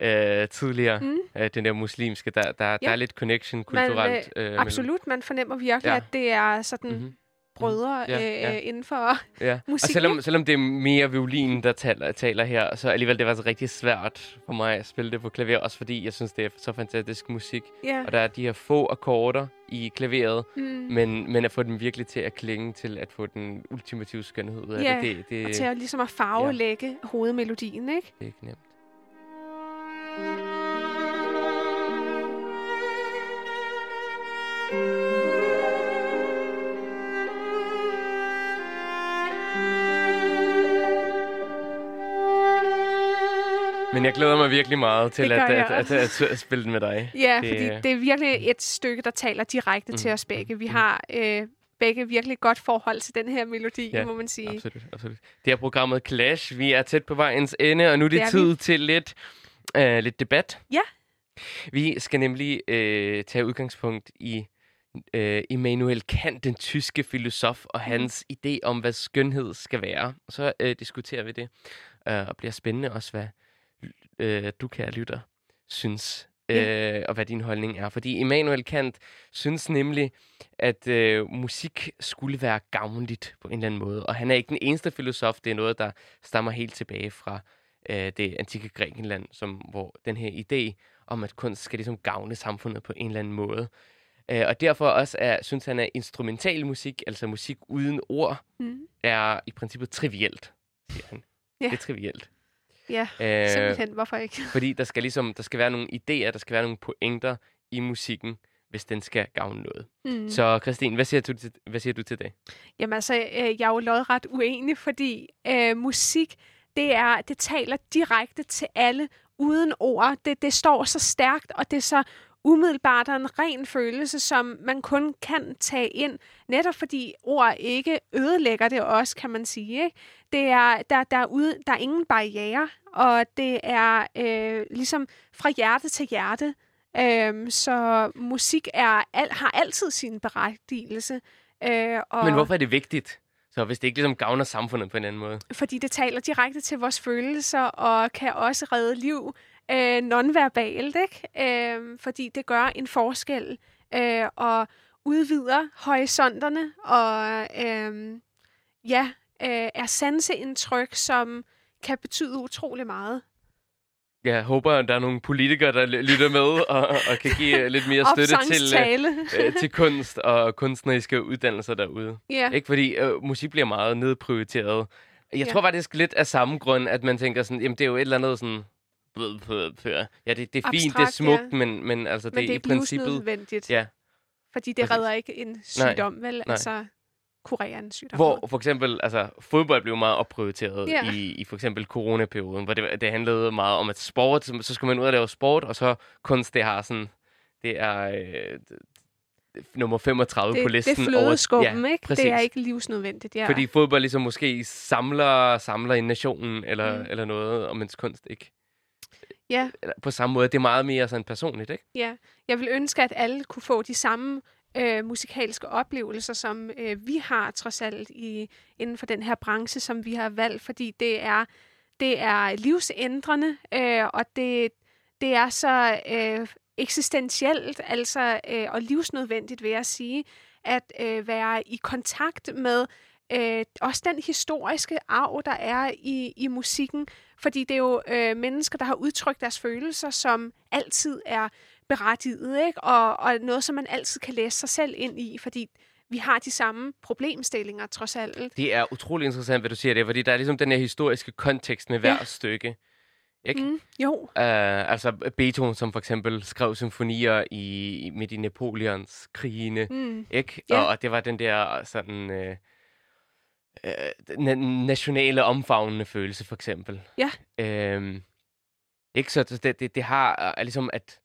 øh, tidligere. Mm. Øh, den der muslimske, der, der, der Ja. er lidt connection kulturelt. øh, mellem- absolut, man fornemmer virkelig, Ja. at det er sådan Mhm. Brødre Ja, øh, ja. inden for... Ja. Og musik, selvom, selvom det er mere violin, der taler, taler her, så alligevel det var altså rigtig svært for mig at spille det på klaver, også fordi jeg synes, det er så fantastisk musik. Ja, Og der er de her få akkorder i klaveret, mm, men, men at få den virkelig til at klinge til at få den ultimative skønhed ud af Ja, det, det, det, og til at, ligesom at farvelægge hovedmelodien, ikke? det er ikke nemt. Men jeg glæder mig virkelig meget til at, at, at, at, at, spille den med dig. Ja, Det- fordi det er virkelig et stykke, der taler direkte mm. til Mhm, os begge. Vi mhm. har øh, begge virkelig godt forhold til den her melodi, Ja, må man sige. Absolut, absolut. Det er programmet Clash. Vi er tæt på vejens ende, og nu er det, Det er tid til lidt, øh, lidt debat. Ja. Vi skal nemlig øh, tage udgangspunkt i øh, Immanuel Kant, den tyske filosof, og hans idé om, hvad skønhed skal være. Og så øh, diskuterer vi det, øh, og bliver spændende også, hvad øh, du, kære lytter, synes, øh, og hvad din holdning er. Fordi Immanuel Kant synes nemlig, at øh, musik skulle være gavnligt på en eller anden måde. Og han er ikke den eneste filosof. Det er noget, der stammer helt tilbage fra øh, det antikke Grækenland, som, hvor den her idé om, at kunst skal ligesom gavne samfundet på en eller anden måde. Øh, og derfor også er, synes han, at instrumental musik, altså musik uden ord, Mm. er i princippet trivielt, siger han. Ja. Det er trivielt. Ja, Øh, simpelthen. Hvorfor ikke? fordi der skal ligesom, der skal være nogle idéer, der skal være nogle pointer i musikken, hvis den skal gavne noget. Mm. Så Christine, hvad siger du til, hvad siger du til det? Jamen altså, øh, jeg er jo lodret uenig, fordi øh, musik, det, er, det taler direkte til alle uden ord. Det, det står så stærkt, og det er så umiddelbart og en ren følelse, som man kun kan tage ind, netop fordi ord ikke ødelægger det også, kan man sige. Ikke? Det er, der, der, er ude, der er ingen barriere, og det er øh, ligesom fra hjerte til hjerte. Øhm, så musik er, al, har altid sin berettigelse. Øh, og Men hvorfor er det vigtigt? Så hvis det ikke ligesom gavner samfundet på en anden måde. fordi det taler direkte til vores følelser, og kan også redde liv øh, nonverbalt, ikke? Øh, fordi det gør en forskel, øh, og udvider horisonterne, og øh, ja, øh, er sanseindtryk, som kan betyde utrolig meget. Jeg håber, at der er nogle politikere, der ly- lytter med og, og kan give øh, lidt mere støtte til, Opsangstale. øh, til kunst og kunstneriske uddannelser derude. ja. Ikke fordi øh, musik bliver meget nedprioriteret. Jeg Ja. tror faktisk lidt af samme grund, at man tænker sådan, jamen det er jo et eller andet sådan... Ja, det, det er fint, det er Abstrakt, smukt, ja. men, men altså Men det, det er i princippet... Ja, Fordi det Præcis. redder ikke en sygdom, vel? nej. Altså, kurerer en sygdom. Hvor for eksempel, altså fodbold blev meget opprioriteret Ja. i, i for eksempel coronaperioden, hvor det, det handlede meget om, at sport, så så skulle man ud og lave sport, og så kunst, det har sådan, det er øh, nummer 35 det, på listen. det er flødeskummen, ja, ikke? Præcis. Det er ikke livsnødvendigt, ja. Fordi fodbold ligesom måske samler, samler en nationen eller, mm. eller noget, og mens kunst ikke. Ja, Eller på samme måde, det er meget mere sådan personligt, ikke? ja. Jeg vil ønske, at alle kunne få de samme øh, musikalske oplevelser, som øh, vi har trods alt i, inden for den her branche, som vi har valgt, fordi det er, det er livsændrende, øh, og det, det er så øh, eksistentielt altså, øh, og livsnødvendigt, vil jeg sige, at øh, være i kontakt med øh, også den historiske arv, der er i, i musikken. Fordi det er jo øh, mennesker, der har udtrykt deres følelser, som altid er berettiget, ikke? Og, og noget, som man altid kan læse sig selv ind i, fordi vi har de samme problemstillinger, trods alt. Det er utrolig interessant, hvad du siger det, fordi der er ligesom den her historiske kontekst med hver Ja. stykke. Ikke? Mm, jo, Uh, altså Beethoven, som for eksempel skrev symfonier i, midt i Napoleons krigene, mm, ikke? Ja. Og, og det var den der sådan uh, na- nationale omfavnende følelse, for eksempel. Ja. Um, ikke så det, det, det har uh, ligesom at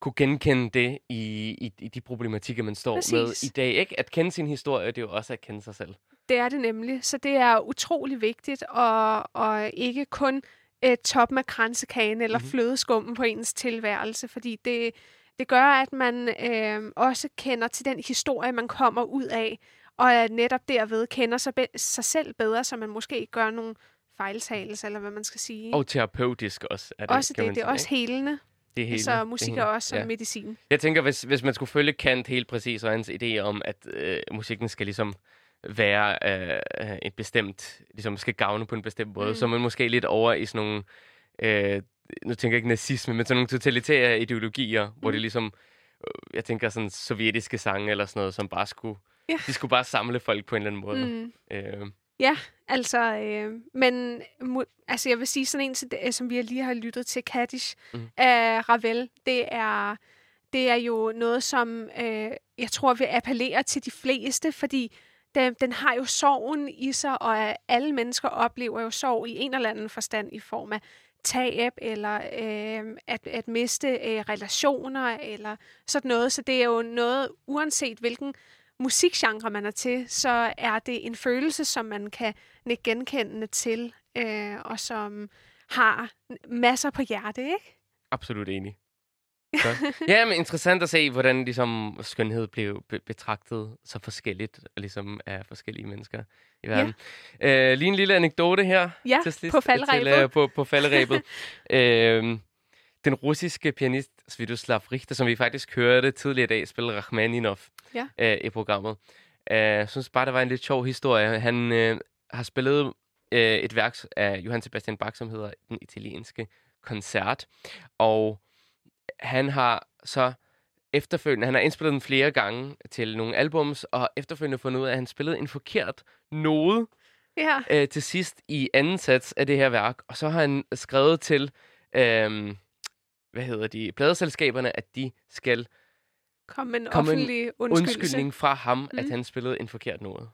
kunne genkende det i, i, i de problematikker, man står Præcis. med i dag. Ikke? At kende sin historie, det er jo også at kende sig selv. det er det nemlig. Så det er utrolig vigtigt, og, og ikke kun øh, toppen af kransekagen eller Mhm. mm-hmm. flødeskummen på ens tilværelse, fordi det, det gør, at man øh, også kender til den historie, man kommer ud af, og at netop derved kender sig, be- sig selv bedre, så man måske ikke gør nogle fejltagelser, eller hvad man skal sige. Og terapeutisk også. Er det, også det, det er også helende. det er hele, Så musik det er også som Ja. medicin. Jeg tænker, hvis, hvis man skulle følge Kant helt præcis, og hans idé om, at øh, musikken skal ligesom være øh, et bestemt, ligesom skal gavne på en bestemt måde, Mm. mm. så er man måske lidt over i sådan nogle, øh, nu tænker jeg ikke nazisme, men sådan nogle totalitære ideologier, mm. hvor det Mm. ligesom, øh, jeg tænker sådan sovjetiske sange eller sådan noget, som bare skulle, Ja. de skulle bare samle folk på en eller anden måde. Mm. Øh, Altså, øh, men altså, jeg vil sige sådan en, til det, som vi lige har lyttet til, Kaddish Mm. mm. af Ravel, det er, det er jo noget, som øh, jeg tror vil appellere til de fleste, fordi den, den har jo sorgen i sig, og alle mennesker oplever jo sorg i en eller anden forstand i form af tab, eller øh, at, at miste øh, relationer, eller sådan noget. Så det er jo noget, uanset hvilken musikgenre man er til, så er det en følelse, som man kan nikke genkendende til, øh, og som har masser på hjerte, ikke? absolut enig. Godt. ja, men interessant at se, hvordan ligesom, skønhed blev be- betragtet så forskelligt ligesom, af forskellige mennesker i verden. Ja. Øh, lige en lille anekdote her Ja, til sidst. på falderebet. Til, øh, på, på falderæbet. øh, den russiske pianist Sviatoslav Richter, som vi faktisk hørte tidligere i dag, spille Rachmaninov Ja. øh, i programmet. Øh, Jeg synes bare, det var en lidt sjov historie. Han øh, har spillet øh, et værk af Johann Sebastian Bach, som hedder Den italienske koncert. Og han har så efterfølgende, han har indspillet den flere gange til nogle albums, og efterfølgende fundet ud af, at han spillede en forkert node Ja, øh, til sidst i anden sats af det her værk. Og så har han skrevet til, øh, hvad hedder de, pladeselskaberne, at de skal kom med en Kom en offentlig undskyldning. fra ham, mm. at han spillede en forkert node.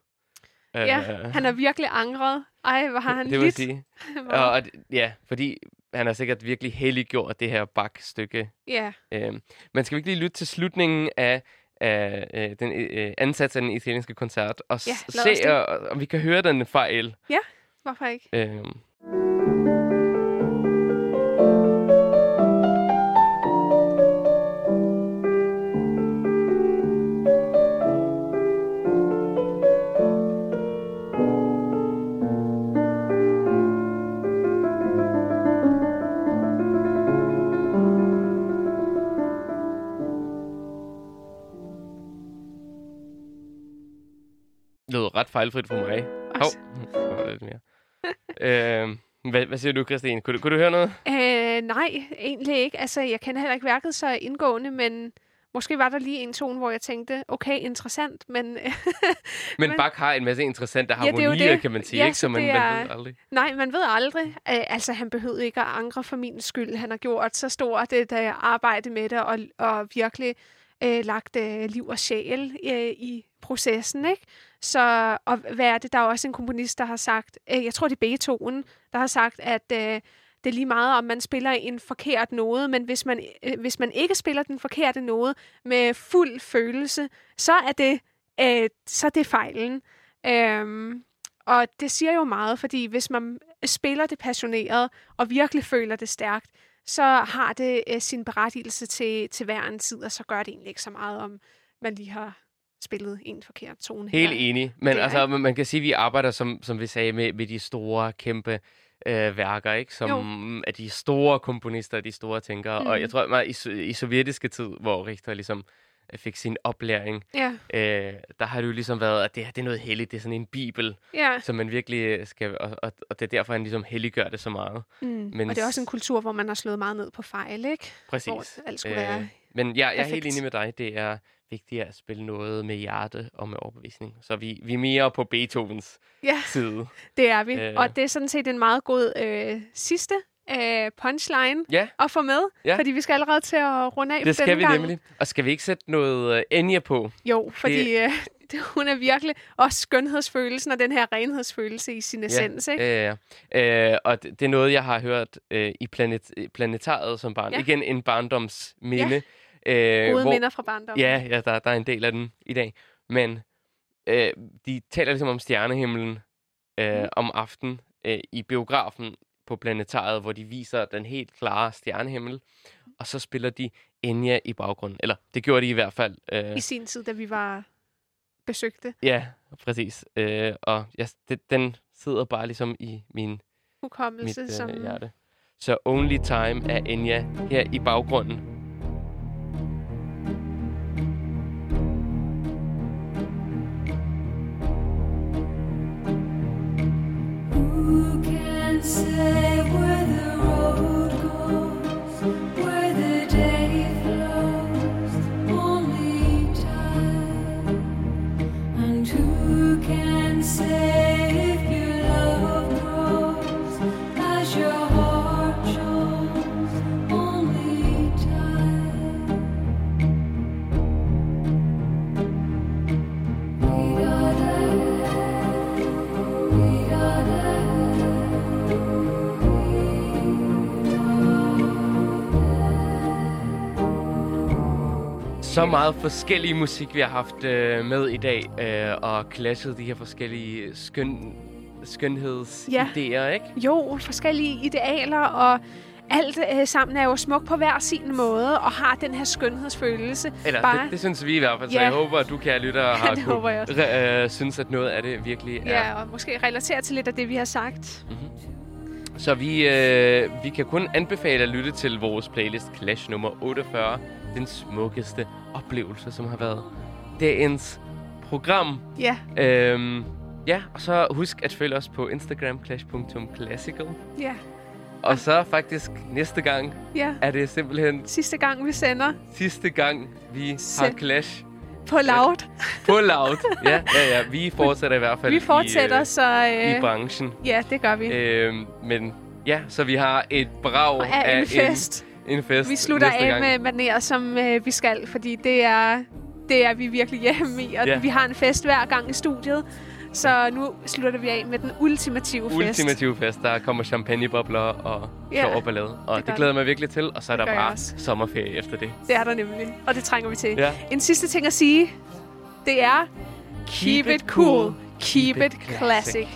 Ja, Øh, han har virkelig angret. Ej, hvor har han det lidt. sige. Og, og, ja, fordi han har sikkert virkelig helliggjort det her Bach-stykke. Ja, Øh, men skal vi ikke lige lytte til slutningen af, af øh, den øh, ansats af den italienske koncert, og Ja, se, og, om vi kan høre den fejl. hvorfor ikke? Øh, fejlfrit for mig. Hov, der var lidt mere. øh, hvad, hvad siger du, Christine? Kunne, du- kunne du høre noget? Øh, nej, egentlig ikke. Altså, jeg kender heller ikke værket så indgående, men måske var der lige en tone, hvor jeg tænkte, okay, interessant, men Men, Bach har en masse interessante Ja, det er harmonier, det. kan man sige, Ja, ikke? så man, det man er- ved aldrig. nej, man ved aldrig. Øh, altså, han behøvede ikke at angre for min skyld. Han har gjort så stort et øh, arbejde med det, og, og virkelig øh, lagt øh, liv og sjæl øh, i processen, ikke? Så, og hvad er det? Der er også en komponist, der har sagt, øh, jeg tror, det er Beethoven, der har sagt, at øh, det er lige meget, om man spiller en forkert node, men hvis man, øh, hvis man ikke spiller den forkerte node med fuld følelse, så er det, øh, så er det fejlen. Øhm, og det siger jo meget, fordi hvis man spiller det passioneret og virkelig føler det stærkt, så har det øh, sin berettigelse til, til hver en tid, og så gør det egentlig ikke så meget, om man lige har spillet en forkert tone. Helt her. enig. Men Det altså, man kan sige, at vi arbejder, som, som vi sagde, med, med de store, kæmpe øh, værker, ikke? Som er de store komponister, de store tænkere. Mm. Og Mhm. jeg tror, meget i, i sovjetiske tid, hvor Richter ligesom øh, fik sin oplæring, Ja, øh, der har det jo ligesom været, at det her det er noget helligt, det er sådan en bibel, ja. som man virkelig skal, og, og, og det er derfor, han ligesom helliggør det så meget. Mm. Men og det er også en kultur, hvor man har slået meget ned på fejl, ikke? Præcis. Hvor alt skulle være... Men ja, jeg er helt enig med dig. Det er vigtigt at spille noget med hjerte og med overbevisning. Så vi, vi er mere på Beethovens Ja, side. det er vi. Øh. Og det er sådan set en meget god øh, sidste øh, punchline Ja, at få med, Ja. fordi vi skal allerede til at runde af det skal vi gang. nemlig. Og skal vi ikke sætte noget uh, Enya på? Jo, fordi øh, det, hun er virkelig også skønhedsfølelsen og den her renhedsfølelse i sin essens, ikke? Ja, ja. Øh, og det, det er noget, jeg har hørt øh, i planet, planetariet som barn. Ja. Igen en barndomsminde. Øh, Gode minder fra barndommen. Ja, ja der, der er en del af den i dag. Men øh, de taler ligesom om stjernehimlen øh, Mhm. om aftenen øh, i biografen på planetariet, hvor de viser den helt klare stjernehimmel. Og så spiller de Enya i baggrunden. Eller det gjorde de i hvert fald. Øh, I sin tid, da vi var besøgte ja, præcis. Øh, og ja, det, den sidder bare ligesom i min mit hukommelse, øh, som... hjerte. Så Only Time af Enya her i baggrunden. Say Så meget forskellig musik, vi har haft øh, med i dag, øh, og clashet de her forskellige skøn, skønhedsidéer, ja. ikke? Jo, forskellige idealer, og alt øh, sammen er jo smukt på hver sin måde, og har den her skønhedsfølelse. Eller Bare- det, det synes vi i hvert fald, så Ja. jeg håber, at du, kære lytter, har det kunne, håber jeg også. øh, synes, at noget af det virkelig er. Ja, og måske relatere til lidt af det, vi har sagt. Så vi, øh, vi kan kun anbefale at lytte til vores playlist Clash nummer 48, den smukkeste oplevelse, som har været dagens program. Ja, Øhm, ja, og så husk at følge os på Instagram, clash.classical. ja, Og så faktisk næste gang ja. er det simpelthen Sidste gang, vi sender sidste gang, vi Se- har Clash på loud. på loud. ja, ja, ja. Vi fortsætter i hvert fald Vi fortsætter, i, øh, så... i Øh, branchen. ja, det gør vi. Øhm, men ja, så vi har et brag og er en fest. En, en fest Vi slutter af med maner, som øh, vi skal, fordi det er, det er vi virkelig hjemme i, og Ja. vi har en fest hver gang i studiet. Så nu slutter vi af med den ultimative fest. Ultimativ fest. Der kommer champagnebobler og Ja, sjov og ballade. Og det det, glæder jeg mig virkelig til. Og så er Det der bare sommerferie efter det. Det er der nemlig, og det trænger vi til. Ja. En sidste ting at sige, det er keep, it cool, keep, it classic.